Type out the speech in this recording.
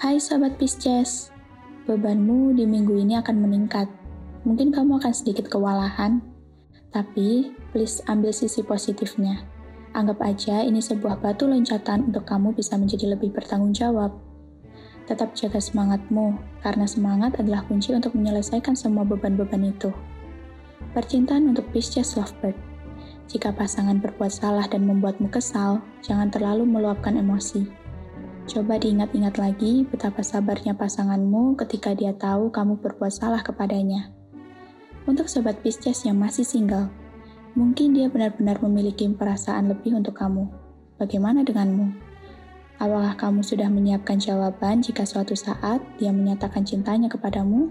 Hai Sobat Pisces, bebanmu di minggu ini akan meningkat. Mungkin kamu akan sedikit kewalahan, tapi please ambil sisi positifnya. Anggap aja ini sebuah batu loncatan untuk kamu bisa menjadi lebih bertanggung jawab. Tetap jaga semangatmu, karena semangat adalah kunci untuk menyelesaikan semua beban-beban itu. Percintaan untuk Pisces Lovebird. Jika pasangan berbuat salah dan membuatmu kesal, jangan terlalu meluapkan emosi Coba diingat-ingat lagi betapa sabarnya pasanganmu ketika dia tahu kamu berbuat salah kepadanya. Untuk sobat Pisces yang masih single, mungkin dia benar-benar memiliki perasaan lebih untuk kamu. Bagaimana denganmu? Apakah kamu sudah menyiapkan jawaban jika suatu saat dia menyatakan cintanya kepadamu?